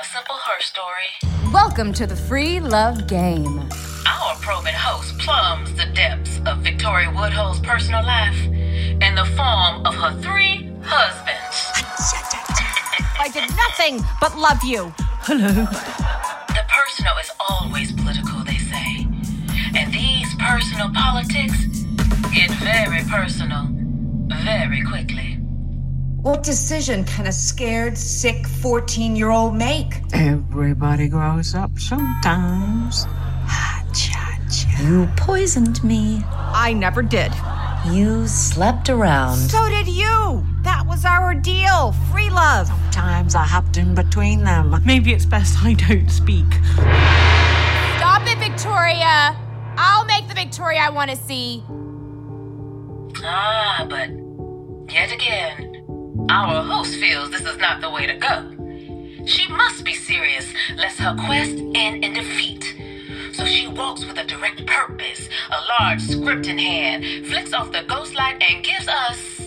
A simple her story. Welcome to the free love game. Our probing host plumbs the depths of Victoria Woodhull's personal life in the form of her three husbands. I did nothing but love you. Hello. The personal is always political, they say. And these personal politics get very personal very quickly. What decision can a scared, sick 14 year old make? Everybody grows up sometimes. You poisoned me. I never did. You slept around. So did you. That was our deal. Free love. Sometimes I hopped in between them. Maybe it's best I don't speak. Stop it, Victoria. I'll make the Victoria I want to see. Ah, but yet again, our host feels this is not the way to go. She must be serious, lest her quest end in defeat. So she walks with a direct purpose, a large script in hand, flicks off the ghost light, and gives us.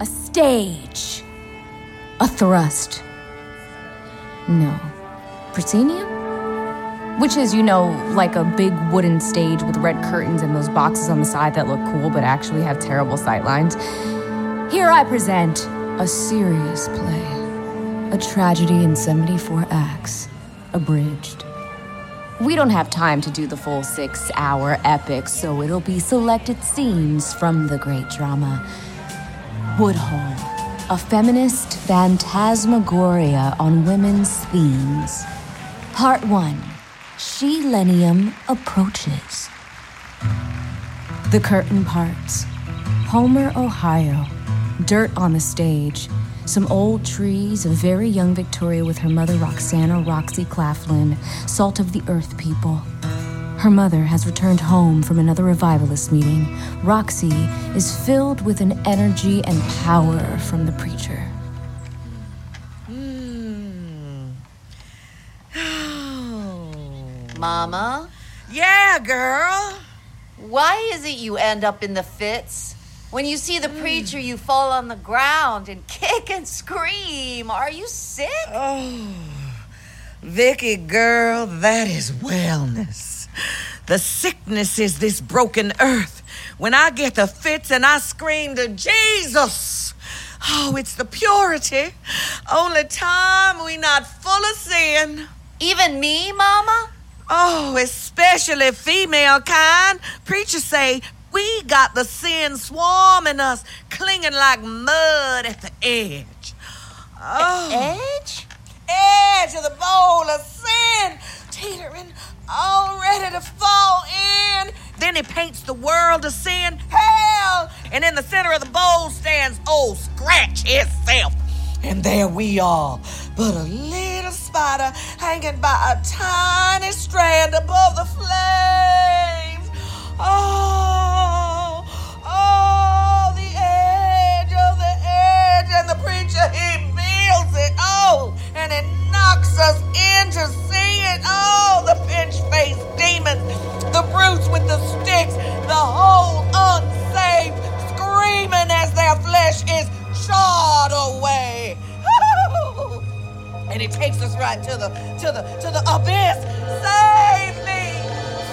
A stage. A thrust. No. Proscenium? Which is, you know, like a big wooden stage with red curtains and those boxes on the side that look cool but actually have terrible sightlines. Here I present a serious play. A tragedy in 74 acts, abridged. We don't have time to do the full six hour epic, so it'll be selected scenes from the great drama. Woodhull, a feminist phantasmagoria on women's themes. Part 1 She Lenium approaches. The curtain parts. Homer, Ohio. Dirt on the stage. Some old trees, a very young Victoria with her mother Roxana Roxy Claflin, salt of the earth people. Her mother has returned home from another revivalist meeting. Roxy is filled with an energy and power from the preacher. Hmm. Mama, Yeah, girl. why is it you end up in the fits? When you see the mm. preacher, you fall on the ground and kick and scream. Are you sick? Oh, Vicky, girl, that is wellness. The sickness is this broken earth. When I get the fits and I scream to Jesus, oh, it's the purity. Only time we not full of sin. Even me, Mama? Oh, especially female kind. Preachers say we got the sin swarming us, clinging like mud at the edge. Oh. Edge? edge of the bowl of sin, teetering, all ready to fall in. Then he paints the world of sin, hell, and in the center of the bowl stands old Scratch himself. And there we are, but a little spider hanging by a tiny strand above the flames. And it takes us right to the to the to the abyss. Save me!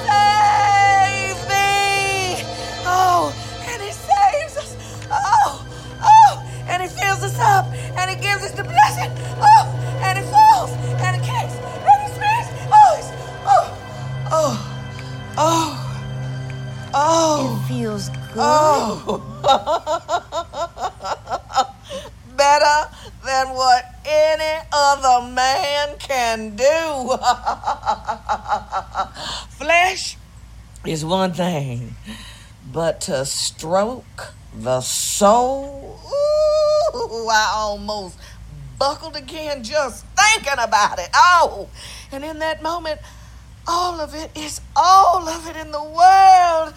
Save me! Oh, and he saves us. Oh, oh, and he fills us up, and he gives us the blessing. Oh, and it falls, and it kicks, and he spins. Oh, he's, oh, oh, oh, oh. It feels good. Oh. Better than what any other man can do. Flesh is one thing, but to stroke the soul, ooh, I almost buckled again just thinking about it. Oh, and in that moment, all of it is all of it in the world.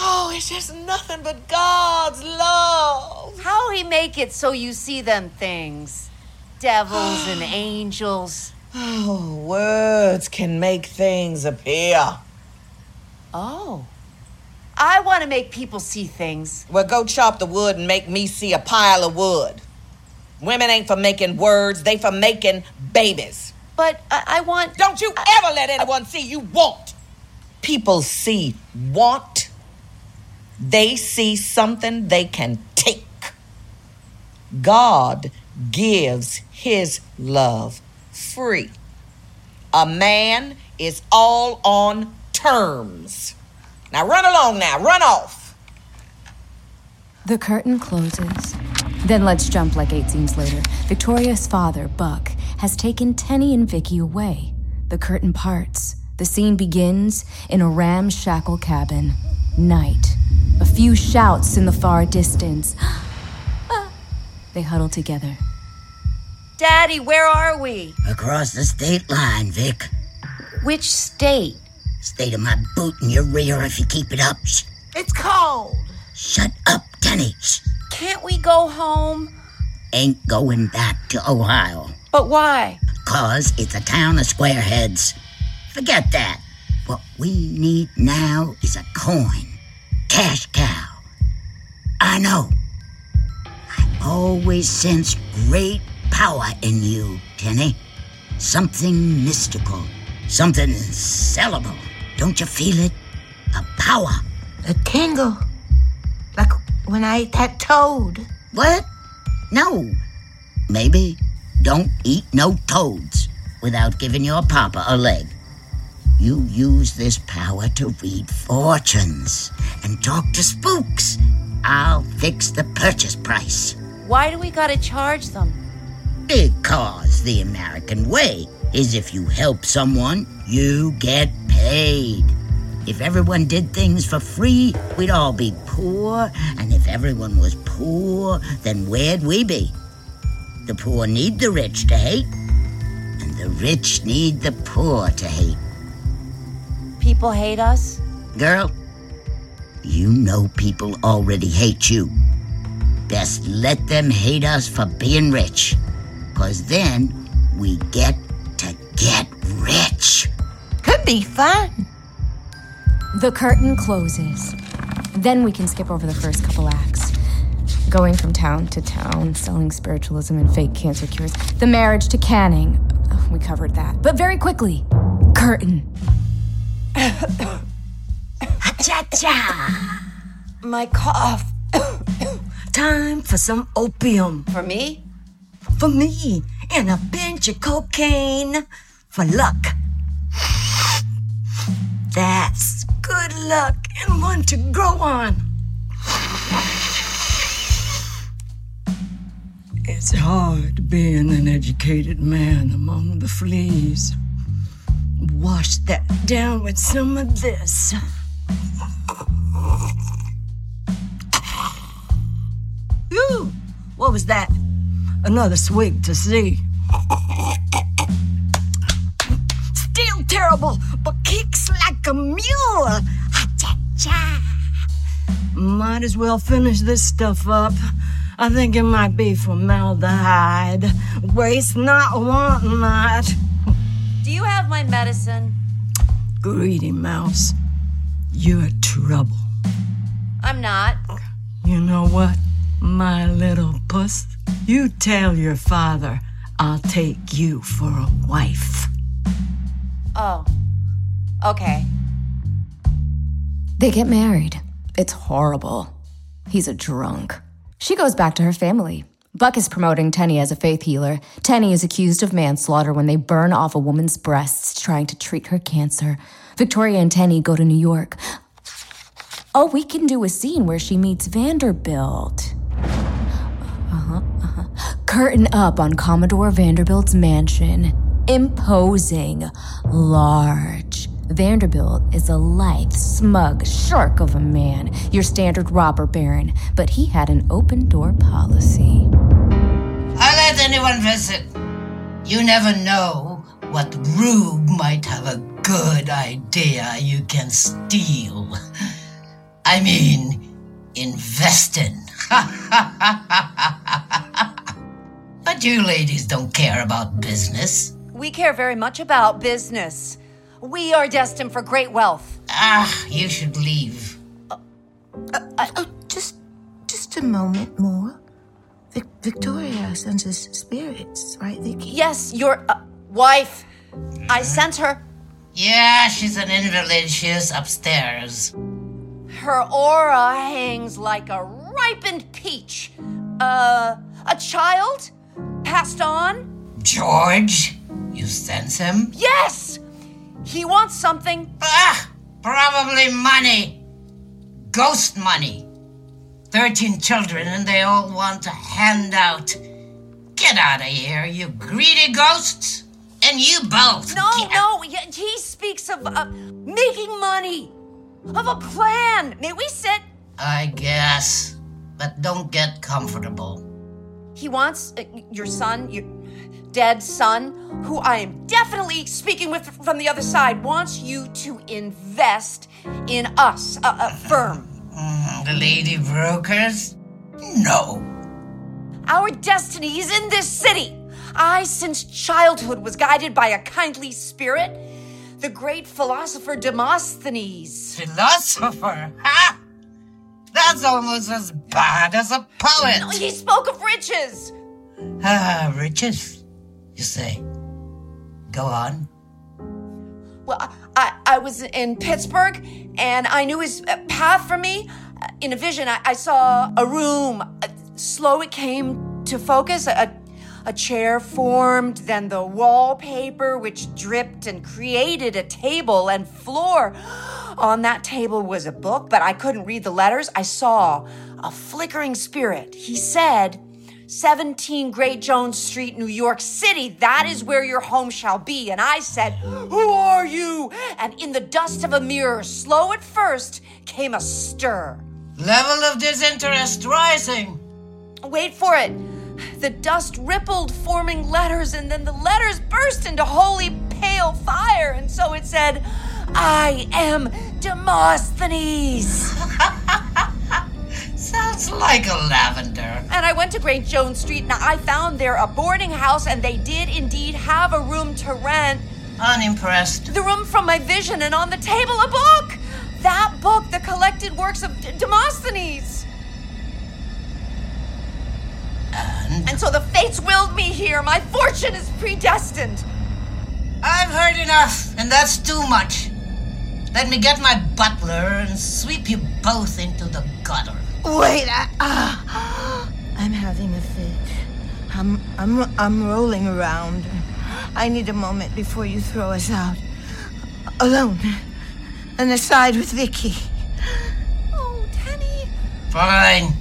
Oh, it's just nothing but God's love. How he make it so you see them things? Devils and angels. Oh, words can make things appear. Oh. I want to make people see things. Well, go chop the wood and make me see a pile of wood. Women ain't for making words, they for making babies. But I, I want. Don't you ever let anyone see you want. People see want, they see something they can take. God gives his love free. A man is all on terms. Now run along now, run off. The curtain closes. Then let's jump like eight scenes later. Victoria's father, Buck, has taken Tenny and Vicky away. The curtain parts. The scene begins in a ramshackle cabin. Night. A few shouts in the far distance. Ah. they huddle together. Daddy, where are we? Across the state line, Vic. Which state? State of my boot in your rear if you keep it up. Shh. It's cold. Shut up, Tenny. Shh. Can't we go home? Ain't going back to Ohio. But why? Cause it's a town of squareheads. Forget that. What we need now is a coin. Cash cow. I know. I always sense great power in you, Tenny. Something mystical. Something sellable. Don't you feel it? A power. A tingle. Like when I ate that toad. What? No. Maybe don't eat no toads without giving your papa a leg. You use this power to read fortunes and talk to spooks. I'll fix the purchase price. Why do we gotta charge them? Because the American way is if you help someone, you get paid. If everyone did things for free, we'd all be poor. And if everyone was poor, then where'd we be? The poor need the rich to hate, and the rich need the poor to hate. People hate us? Girl, you know people already hate you. Best let them hate us for being rich, cause then we get get rich. Could be fun. The curtain closes. Then we can skip over the first couple acts. Going from town to town, selling spiritualism and fake cancer cures. The marriage to Canning. Oh, we covered that. But very quickly. Curtain. Cha cha. My cough. Time for some opium For me? for me and a pinch of cocaine for luck. That's good luck and one to grow on. It's hard being an educated man among the fleas. Wash that down with some of this. Ooh, what was that? Another swig to see. Terrible, but kicks like a mule. Ha-cha-cha. Might as well finish this stuff up. I think it might be formaldehyde. Waste not, want not. Do you have my medicine? Greedy mouse. You're trouble. I'm not. You know what, my little puss? You tell your father I'll take you for a wife. Oh. Okay. They get married. It's horrible. He's a drunk. She goes back to her family. Buck is promoting Tenny as a faith healer. Tenny is accused of manslaughter when they burn off a woman's breasts trying to treat her cancer. Victoria and Tenny go to New York. Oh, we can do a scene where she meets Vanderbilt. Uh-huh, uh-huh. Curtain up on Commodore Vanderbilt's mansion. Imposing. Large. Vanderbilt is a lithe, smug shark of a man, your standard robber baron, but he had an open door policy. I let anyone visit. You never know what rube might have a good idea you can steal. I mean, invest in. but you ladies don't care about business. We care very much about business. We are destined for great wealth. Ah, you should leave. Oh, just, just a moment more. Vic- Victoria sends us spirits, right, Vicky? Yes, your uh, wife. I sent her. Yeah, she's an invalid. She is upstairs. Her aura hangs like a ripened peach. Uh, a child passed on? George? You sense him? Yes! He wants something. Ah! Probably money. Ghost money. Thirteen children, and they all want a hand out. Get out of here, you greedy ghosts! And you both. No, Get- no, he, he speaks of uh, making money, of a plan. May we sit? I guess. But don't get comfortable. He wants uh, your son, your dead son, who I am definitely speaking with from the other side, wants you to invest in us, a, a firm. Mm, the lady brokers? No. Our destiny is in this city. I, since childhood, was guided by a kindly spirit, the great philosopher Demosthenes. Philosopher? Ha! That's almost as bad as a poet. He spoke of riches. Ah, riches, you say. Go on. Well, I, I, was in Pittsburgh and I knew his path for me. In a vision, I, I saw a room. Slow it came to focus. A, a chair formed, then the wallpaper, which dripped and created a table and floor. On that table was a book, but I couldn't read the letters. I saw a flickering spirit. He said, 17 Great Jones Street, New York City. That is where your home shall be. And I said, Who are you? And in the dust of a mirror, slow at first, came a stir. Level of disinterest rising. Wait for it. The dust rippled, forming letters, and then the letters burst into holy pale fire. And so it said, I am Demosthenes. Sounds like a lavender. And I went to Great Jones Street and I found there a boarding house, and they did indeed have a room to rent. Unimpressed. The room from my vision, and on the table a book. That book, the collected works of D- Demosthenes. And? And so the fates willed me here. My fortune is predestined. I've heard enough, and that's too much. Let me get my butler and sweep you both into the gutter. Wait, I, ah, I'm having a fit. I'm, I'm, I'm rolling around. I need a moment before you throw us out. Alone. And aside with Vicky. Oh, Tenny. Fine.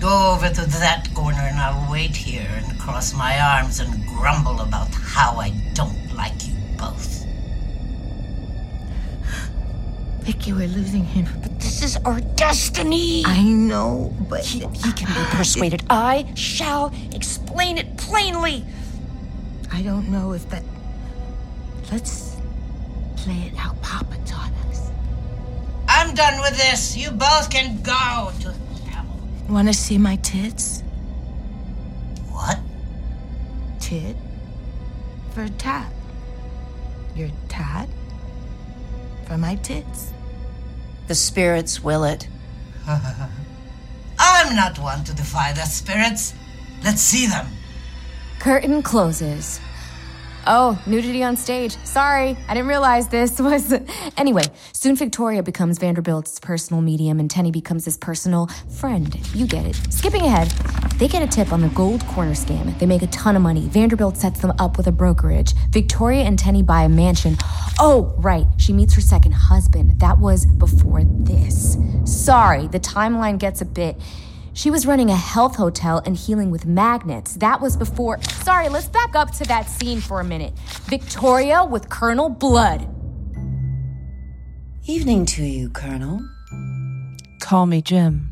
Go over to that corner and I'll wait here and cross my arms and grumble about how I don't like you both. Vicky, we're losing him. But this is our destiny. I know, but He, he can be persuaded. I shall explain it plainly. I don't know if that. Let's play it how Papa taught us. I'm done with this. You both can go to hell. Want to see my tits? What? Tit for tat. Your tat for my tits. The spirits will it. I'm not one to defy the spirits. Let's see them. Curtain closes. Oh, nudity on stage. Sorry, I didn't realize this was. Anyway, soon Victoria becomes Vanderbilt's personal medium and Tenny becomes his personal friend. You get it. Skipping ahead, they get a tip on the gold corner scam. They make a ton of money. Vanderbilt sets them up with a brokerage. Victoria and Tenny buy a mansion. Oh, right, she meets her second husband. That was before this. Sorry, the timeline gets a bit. She was running a health hotel and healing with magnets. That was before. Sorry, let's back up to that scene for a minute. Victoria with Colonel Blood. Evening to you, Colonel. Call me Jim.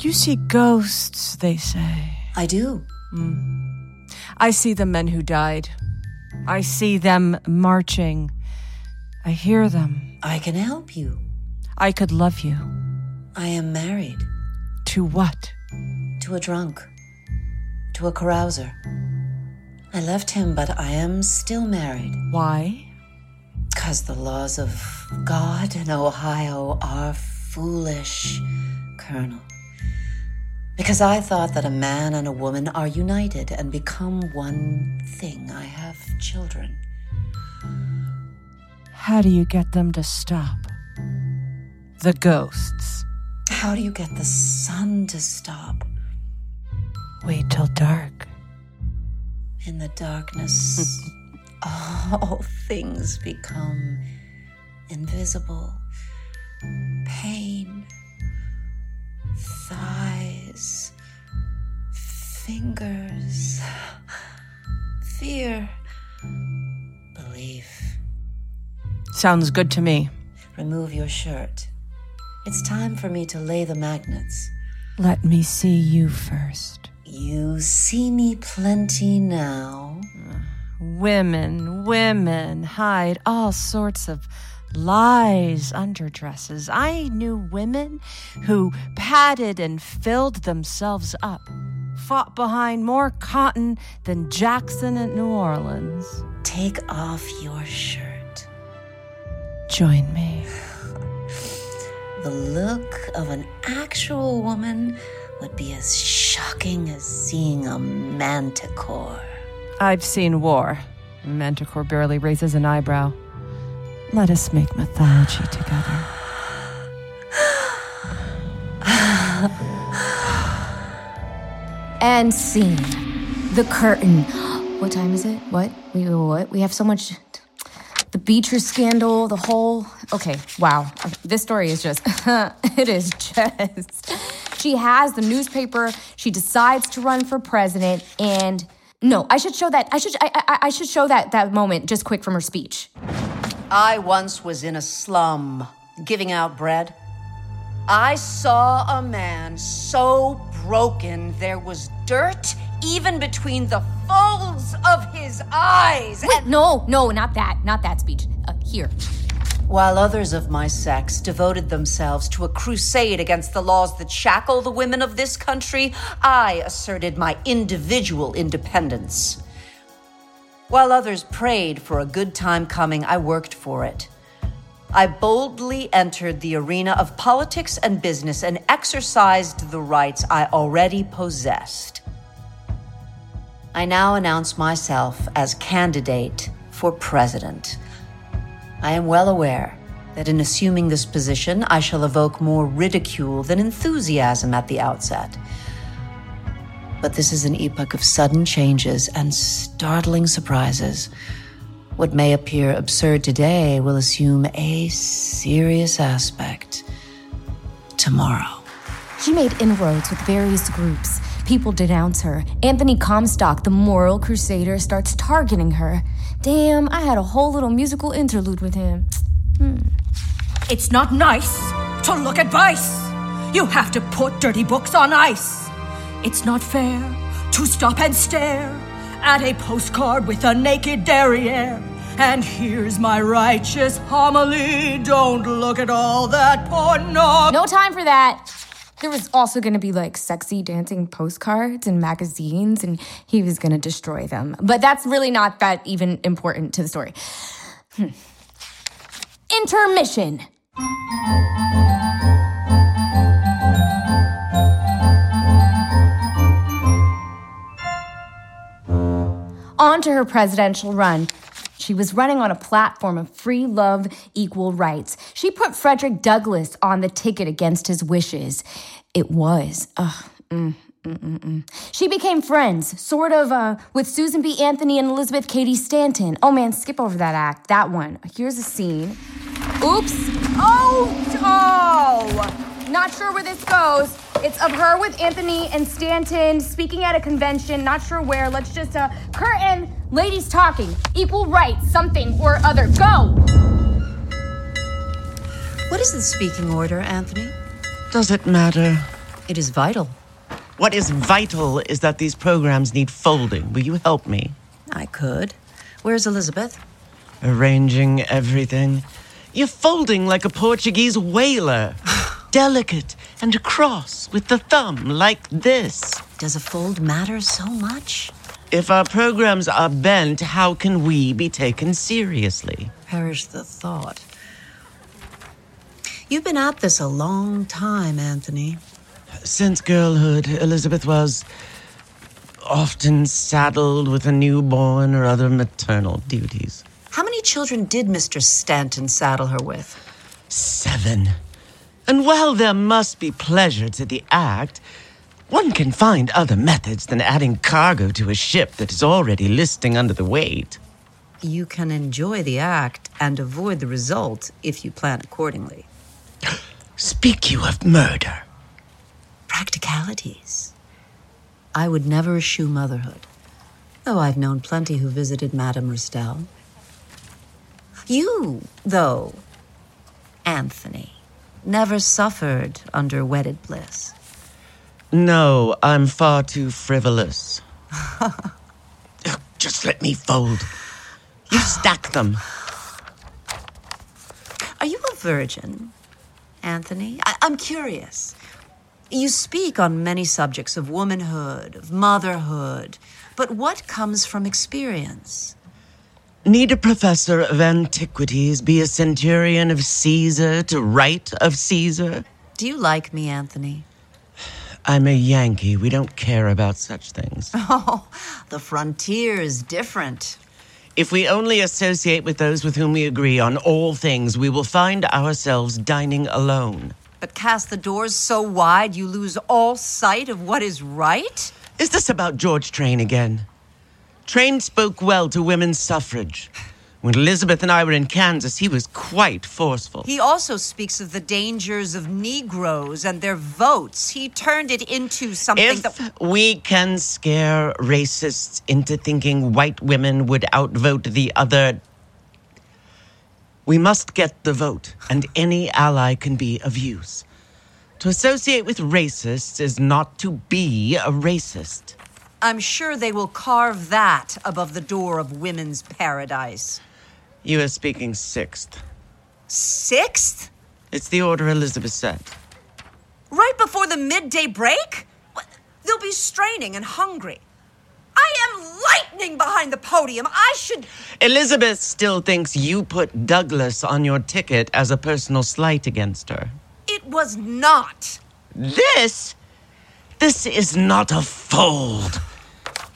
You see ghosts, they say. I do. Hmm. I see the men who died. I see them marching. I hear them. I can help you. I could love you. I am married To what? to a drunk, to a carouser. I left him, but I am still married. Why? Because the laws of God in Ohio are foolish, Colonel. Because I thought that a man and a woman are united and become one thing. I have children. How do you get them to stop? The ghosts. How do you get the sun to stop? Wait till dark. In the darkness, all things become invisible. Pain, thighs, fingers, fear, belief. Sounds good to me. Remove your shirt. It's time for me to lay the magnets. Let me see you first. You see me plenty now. Women, women hide all sorts of lies under dresses. I knew women who padded and filled themselves up, fought behind more cotton than Jackson at New Orleans. Take off your shirt. Join me. The look of an actual woman would be as shocking as seeing a manticore. I've seen war. Manticore barely raises an eyebrow. Let us make mythology together. And scene. The curtain. What time is it? What? We what? We have so much. The Beatrice scandal, the whole. Okay, wow. This story is just. it is just. She has the newspaper. She decides to run for president, and no, I should show that. I should. I, I, I should show that that moment just quick from her speech. I once was in a slum giving out bread. I saw a man so broken there was dirt even between the folds of his eyes. Wait, no, no, not that. Not that speech. Uh, here. While others of my sex devoted themselves to a crusade against the laws that shackle the women of this country, I asserted my individual independence. While others prayed for a good time coming, I worked for it. I boldly entered the arena of politics and business and exercised the rights I already possessed. I now announce myself as candidate for president. I am well aware that in assuming this position, I shall evoke more ridicule than enthusiasm at the outset. But this is an epoch of sudden changes and startling surprises. What may appear absurd today will assume a serious aspect tomorrow. He made inroads with various groups. People denounce her. Anthony Comstock, the moral crusader, starts targeting her. Damn, I had a whole little musical interlude with him. Hmm. It's not nice to look at vice. You have to put dirty books on ice. It's not fair to stop and stare at a postcard with a naked derriere. And here's my righteous homily. Don't look at all that porno. No time for that. There was also going to be like sexy dancing postcards and magazines, and he was going to destroy them. But that's really not that even important to the story. Hmm. Intermission. On to her presidential run. She was running on a platform of free love, equal rights. She put Frederick Douglass on the ticket against his wishes. It was. Ugh, mm, mm, mm, mm. She became friends, sort of, uh, with Susan B. Anthony and Elizabeth Cady Stanton. Oh man, skip over that act. That one. Here's a scene. Oops. Oh, oh! Not sure where this goes. It's of her with Anthony and Stanton speaking at a convention, not sure where. Let's just, uh, curtain, ladies talking, equal rights, something or other. Go! What is the speaking order, Anthony? Does it matter? It is vital. What is vital is that these programs need folding. Will you help me? I could. Where's Elizabeth? Arranging everything. You're folding like a Portuguese whaler. Delicate and across with the thumb like this. Does a fold matter so much? If our programs are bent, how can we be taken seriously? Perish the thought. You've been at this a long time, Anthony. Since girlhood, Elizabeth was often saddled with a newborn or other maternal duties. How many children did Mr. Stanton saddle her with? Seven. And while there must be pleasure to the act, one can find other methods than adding cargo to a ship that is already listing under the weight. You can enjoy the act and avoid the result if you plan accordingly. Speak you of murder? Practicalities. I would never eschew motherhood, though I've known plenty who visited Madame Restell. You, though, Anthony, never suffered under wedded bliss. No, I'm far too frivolous. Just let me fold. You stack them. Are you a virgin, Anthony? I- I'm curious. You speak on many subjects of womanhood, of motherhood, but what comes from experience? Need a professor of antiquities be a centurion of Caesar to write of Caesar? Do you like me, Anthony? I'm a Yankee. We don't care about such things. Oh, the frontier is different. If we only associate with those with whom we agree on all things, we will find ourselves dining alone. But cast the doors so wide you lose all sight of what is right? Is this about George Train again? Train spoke well to women's suffrage. When Elizabeth and I were in Kansas, he was quite forceful. He also speaks of the dangers of Negroes and their votes. He turned it into something If that. we can scare racists into thinking white women would outvote the other, we must get the vote, and any ally can be of use. To associate with racists is not to be a racist. I'm sure they will carve that above the door of women's paradise. You are speaking sixth. Sixth? It's the order Elizabeth set. Right before the midday break? They'll be straining and hungry. I am lightning behind the podium. I should. Elizabeth still thinks you put Douglass on your ticket as a personal slight against her. It was not. This? This is not a fold.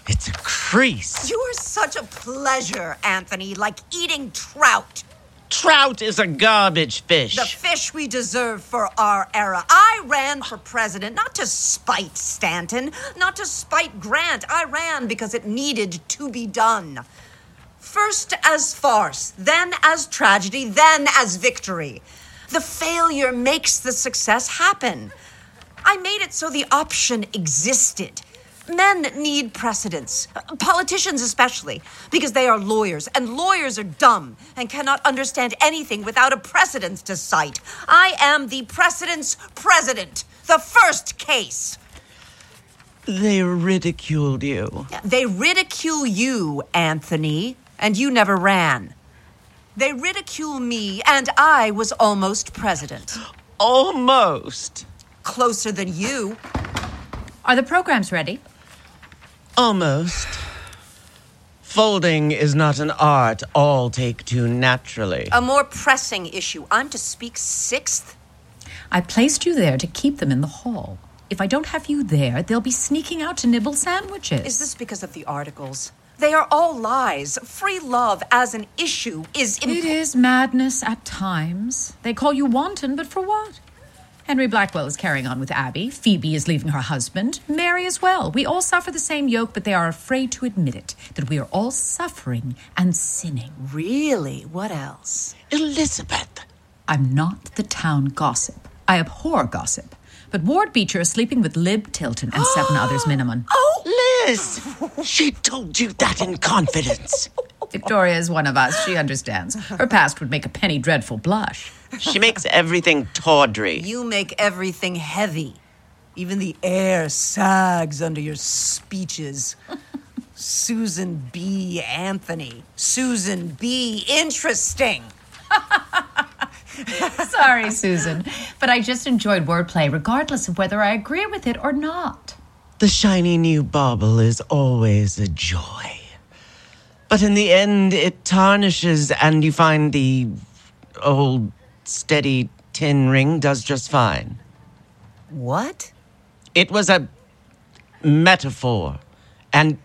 It's a crease. You are such a pleasure, Anthony, like eating trout. Trout is a garbage fish. The fish we deserve for our era. I ran for president not to spite Stanton, not to spite Grant. I ran because it needed to be done. First as farce, then as tragedy, then as victory. The failure makes the success happen. I made it so the option existed. Men need precedents, politicians especially, because they are lawyers, and lawyers are dumb and cannot understand anything without a precedent to cite. I am the precedent's president, the first case. They ridiculed you. They ridicule you, Anthony, and you never ran. They ridicule me, and I was almost president. Almost. Closer than you. Are the programs ready? Almost. Folding is not an art all take to naturally. A more pressing issue. I'm to speak sixth? I placed you there to keep them in the hall. If I don't have you there, they'll be sneaking out to nibble sandwiches. Is this because of the articles? They are all lies. Free love as an issue is. It is madness at times. They call you wanton, but for what? Henry Blackwell is carrying on with Abby. Phoebe is leaving her husband. Mary as well. We all suffer the same yoke, but they are afraid to admit it that we are all suffering and sinning. Really? What else? Elizabeth. I'm not the town gossip. I abhor gossip. But Ward Beecher is sleeping with Lib Tilton and seven others minimum. Oh, Liz! She told you that in confidence. Victoria is one of us. She understands. Her past would make a penny dreadful blush. She makes everything tawdry. You make everything heavy. Even the air sags under your speeches. Susan B. Anthony. Susan B. Interesting. Sorry, Susan, but I just enjoyed wordplay regardless of whether I agree with it or not. The shiny new bauble is always a joy. But in the end, it tarnishes, and you find the old steady tin ring does just fine. What? It was a metaphor. And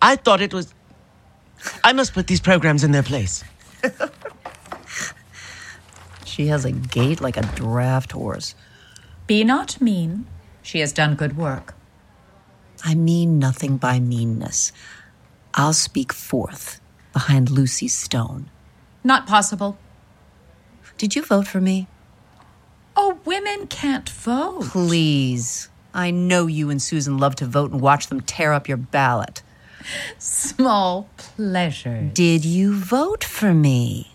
I thought it was. I must put these programs in their place. She has a gait like a draft horse. Be not mean. She has done good work. I mean nothing by meanness. I'll speak forth behind Lucy Stone. Not possible. Did you vote for me? Oh, women can't vote. Please. I know you and Susan love to vote and watch them tear up your ballot. Small pleasure. Did you vote for me?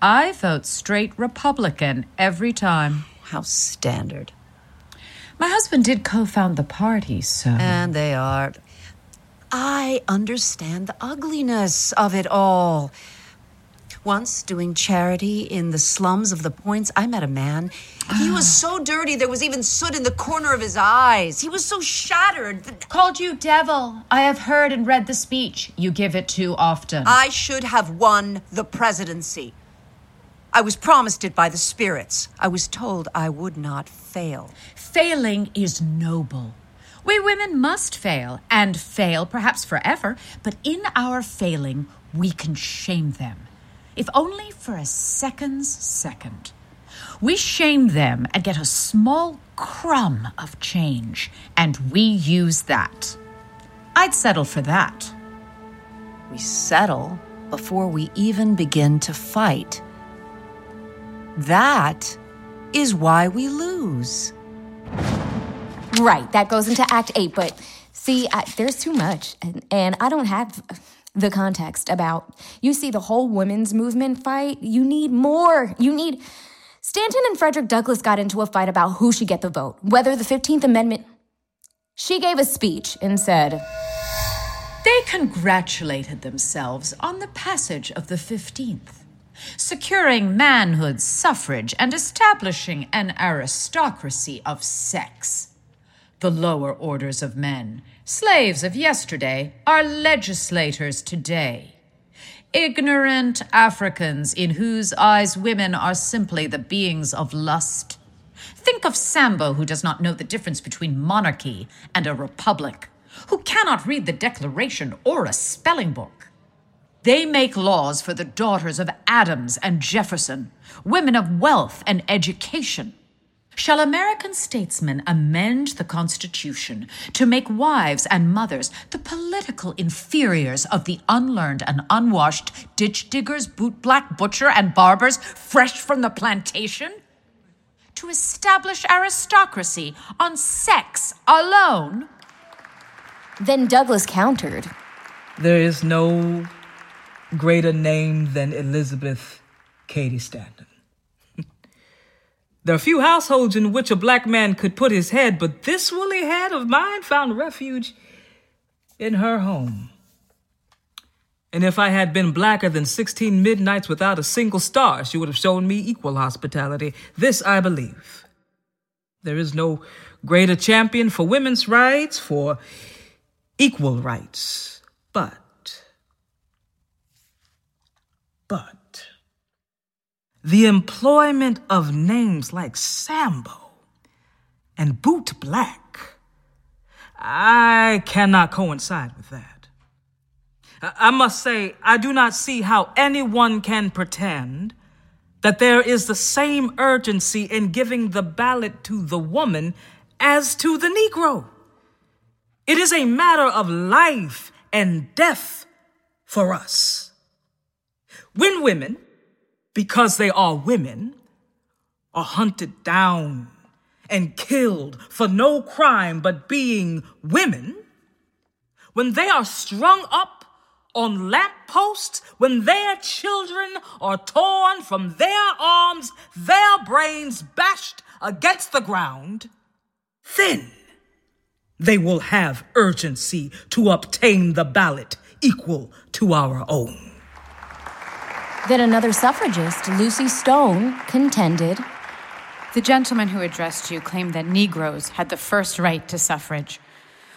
I vote straight Republican every time. How standard. My husband did co found the party, so. And they are. I understand the ugliness of it all. Once, doing charity in the slums of the points, I met a man. He was ah. so dirty there was even soot in the corner of his eyes. He was so shattered. that- Called you devil. I have heard and read the speech. You give it too often. I should have won the presidency. I was promised it by the spirits. I was told I would not fail. Failing is noble. We women must fail, and fail perhaps forever, but in our failing, we can shame them. If only for a second's second. We shame them and get a small crumb of change, and we use that. I'd settle for that. We settle before we even begin to fight. That is why we lose. Right, that goes into Act 8, but see, I, there's too much, and, and I don't have the context about. You see, the whole women's movement fight, you need more. You need. Stanton and Frederick Douglass got into a fight about who should get the vote, whether the 15th Amendment. She gave a speech and said, They congratulated themselves on the passage of the 15th, securing manhood suffrage and establishing an aristocracy of sex. The lower orders of men, slaves of yesterday, are legislators today. Ignorant Africans in whose eyes women are simply the beings of lust. Think of Sambo, who does not know the difference between monarchy and a republic, who cannot read the Declaration or a spelling book. They make laws for the daughters of Adams and Jefferson, women of wealth and education. Shall American statesmen amend the Constitution to make wives and mothers the political inferiors of the unlearned and unwashed ditch diggers, bootblack, butcher, and barbers fresh from the plantation? To establish aristocracy on sex alone? Then Douglass countered. There is no greater name than Elizabeth Cady Stanton. There are few households in which a black man could put his head, but this woolly head of mine found refuge in her home. And if I had been blacker than 16 midnights without a single star, she would have shown me equal hospitality. This I believe. There is no greater champion for women's rights, for equal rights. But, but, the employment of names like Sambo and Boot Black, I cannot coincide with that. I must say, I do not see how anyone can pretend that there is the same urgency in giving the ballot to the woman as to the Negro. It is a matter of life and death for us. When women, because they are women, are hunted down and killed for no crime but being women, when they are strung up on lampposts, when their children are torn from their arms, their brains bashed against the ground, then they will have urgency to obtain the ballot equal to our own. Then another suffragist, Lucy Stone, contended. The gentleman who addressed you claimed that Negroes had the first right to suffrage.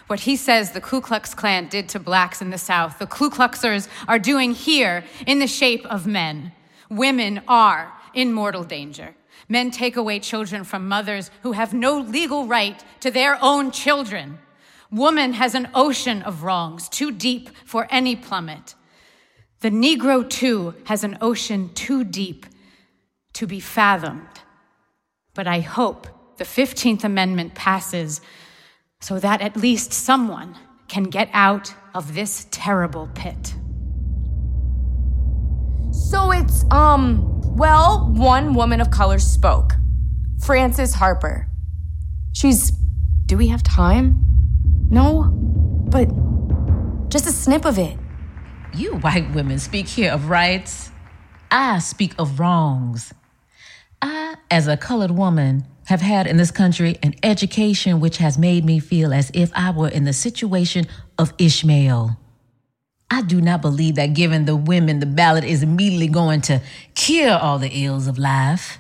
What he says the Ku Klux Klan did to blacks in the South, the Ku Kluxers are doing here in the shape of men. Women are in mortal danger. Men take away children from mothers who have no legal right to their own children. Woman has an ocean of wrongs too deep for any plummet. The Negro, too, has an ocean too deep to be fathomed. But I hope the 15th Amendment passes so that at least someone can get out of this terrible pit. So it's, um, well, one woman of color spoke Frances Harper. She's. Do we have time? No? But just a snip of it. You white women speak here of rights. I speak of wrongs. I, as a colored woman, have had in this country an education which has made me feel as if I were in the situation of Ishmael. I do not believe that giving the women the ballot is immediately going to cure all the ills of life.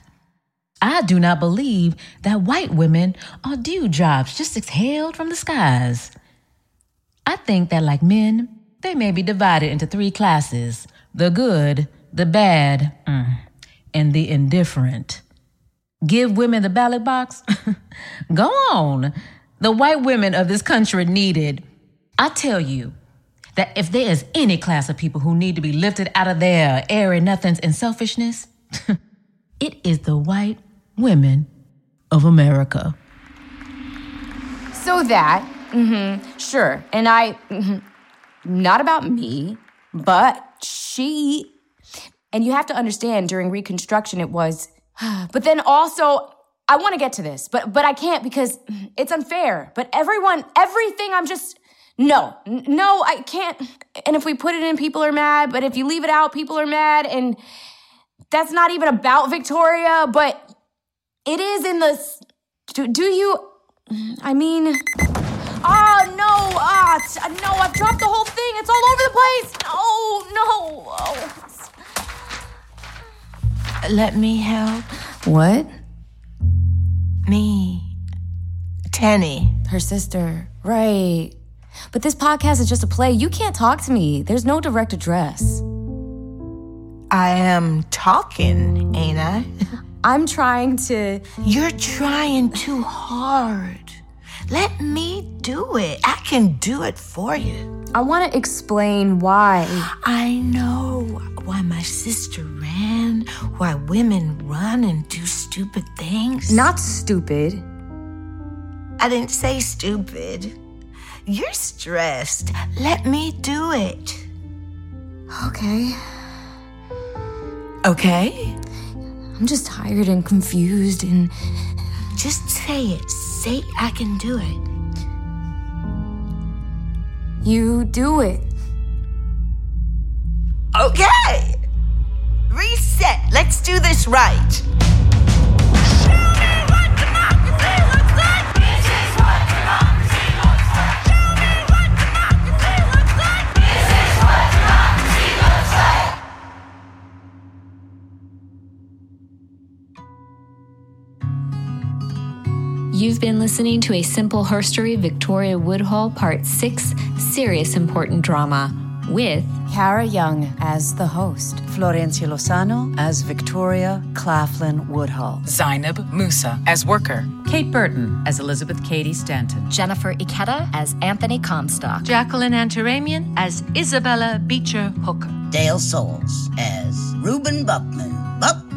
I do not believe that white women are dewdrops just exhaled from the skies. I think that, like men, they may be divided into three classes the good, the bad, mm, and the indifferent. Give women the ballot box? Go on. The white women of this country need it. I tell you that if there is any class of people who need to be lifted out of their airy nothings and selfishness, it is the white women of America. So that, mm-hmm, sure. And I, mm-hmm, not about me, but she. And you have to understand during Reconstruction, it was. But then also, I want to get to this, but but I can't because it's unfair. But everyone, everything, I'm just no, no, I can't. And if we put it in, people are mad. But if you leave it out, people are mad. And that's not even about Victoria, but it is in the. Do, do you? I mean. Oh no! Ah, no! I've dropped the whole thing. It's all over the place. No, no. Oh. Let me help. What? Me. Tenny. Her sister. Right. But this podcast is just a play. You can't talk to me. There's no direct address. I am talking, ain't I? I'm trying to. You're trying too hard. Let me do it. I can do it for you. I want to explain why. I know why my sister ran, why women run and do stupid things. Not stupid. I didn't say stupid. You're stressed. Let me do it. Okay. Okay? I'm just tired and confused and. Just say it. Say I can do it. You do it. Okay! Reset. Let's do this right. Listening to a simple herstory Victoria Woodhull Part 6 Serious Important Drama with Kara Young as the host, Florencia Lozano as Victoria Claflin Woodhull, Zainab Musa as worker, Kate Burton as Elizabeth Cady Stanton, Jennifer Ikeda as Anthony Comstock, Jacqueline Antaramian as Isabella Beecher Hooker, Dale Soules as Reuben Buckman, Buck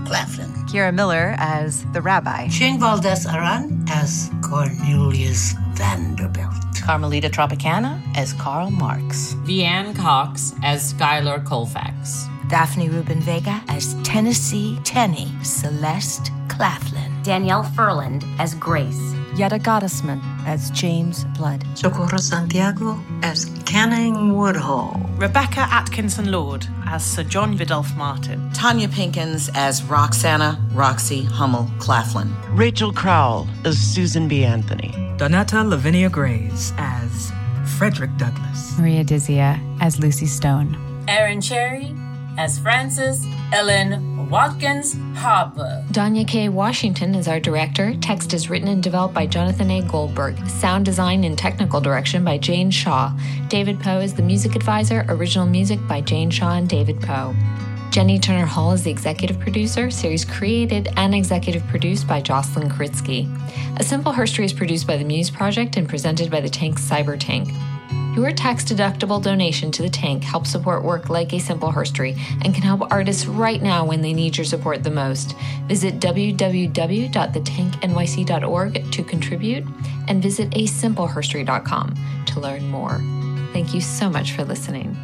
Claflin, Kira Miller as the rabbi, Shane Valdez Aran as Cornelius Vanderbilt. Carmelita Tropicana as Karl Marx. Leanne Cox as Schuyler Colfax. Daphne Rubin Vega as Tennessee Tenny, Celeste Claflin. Danielle Furland as Grace, Yetta Gottesman as James Blood, Socorro Santiago as Canning Woodhull, Rebecca Atkinson Lord as Sir John Biddulph Martin, Tonya Pinkins as Roxana Roxy Hummel Claflin, Rachel Crowell as Susan B. Anthony, Donnetta Lavinia Grays as Frederick Douglass, Maria Dizzia as Lucy Stone, Aaron Cherry as Frances Ellen Watkins Harper. Danya K. Washington is our director. Text is written and developed by Jonathan A. Goldberg. Sound design and technical direction by Jane Shaw. David Poe is the music advisor. Original music by Jane Shaw and David Poe. Jenny Turner Hall is the executive producer, series created and executive produced by Jocelyn Kuritsky. A Simple Herstory is produced by the Muse Project and presented by the Tank Cyber Tank. Your tax deductible donation to the tank helps support work like A Simple Herstory and can help artists right now when they need your support the most. Visit www.thetanknyc.org to contribute and visit asimpleherstory.com to learn more. Thank you so much for listening.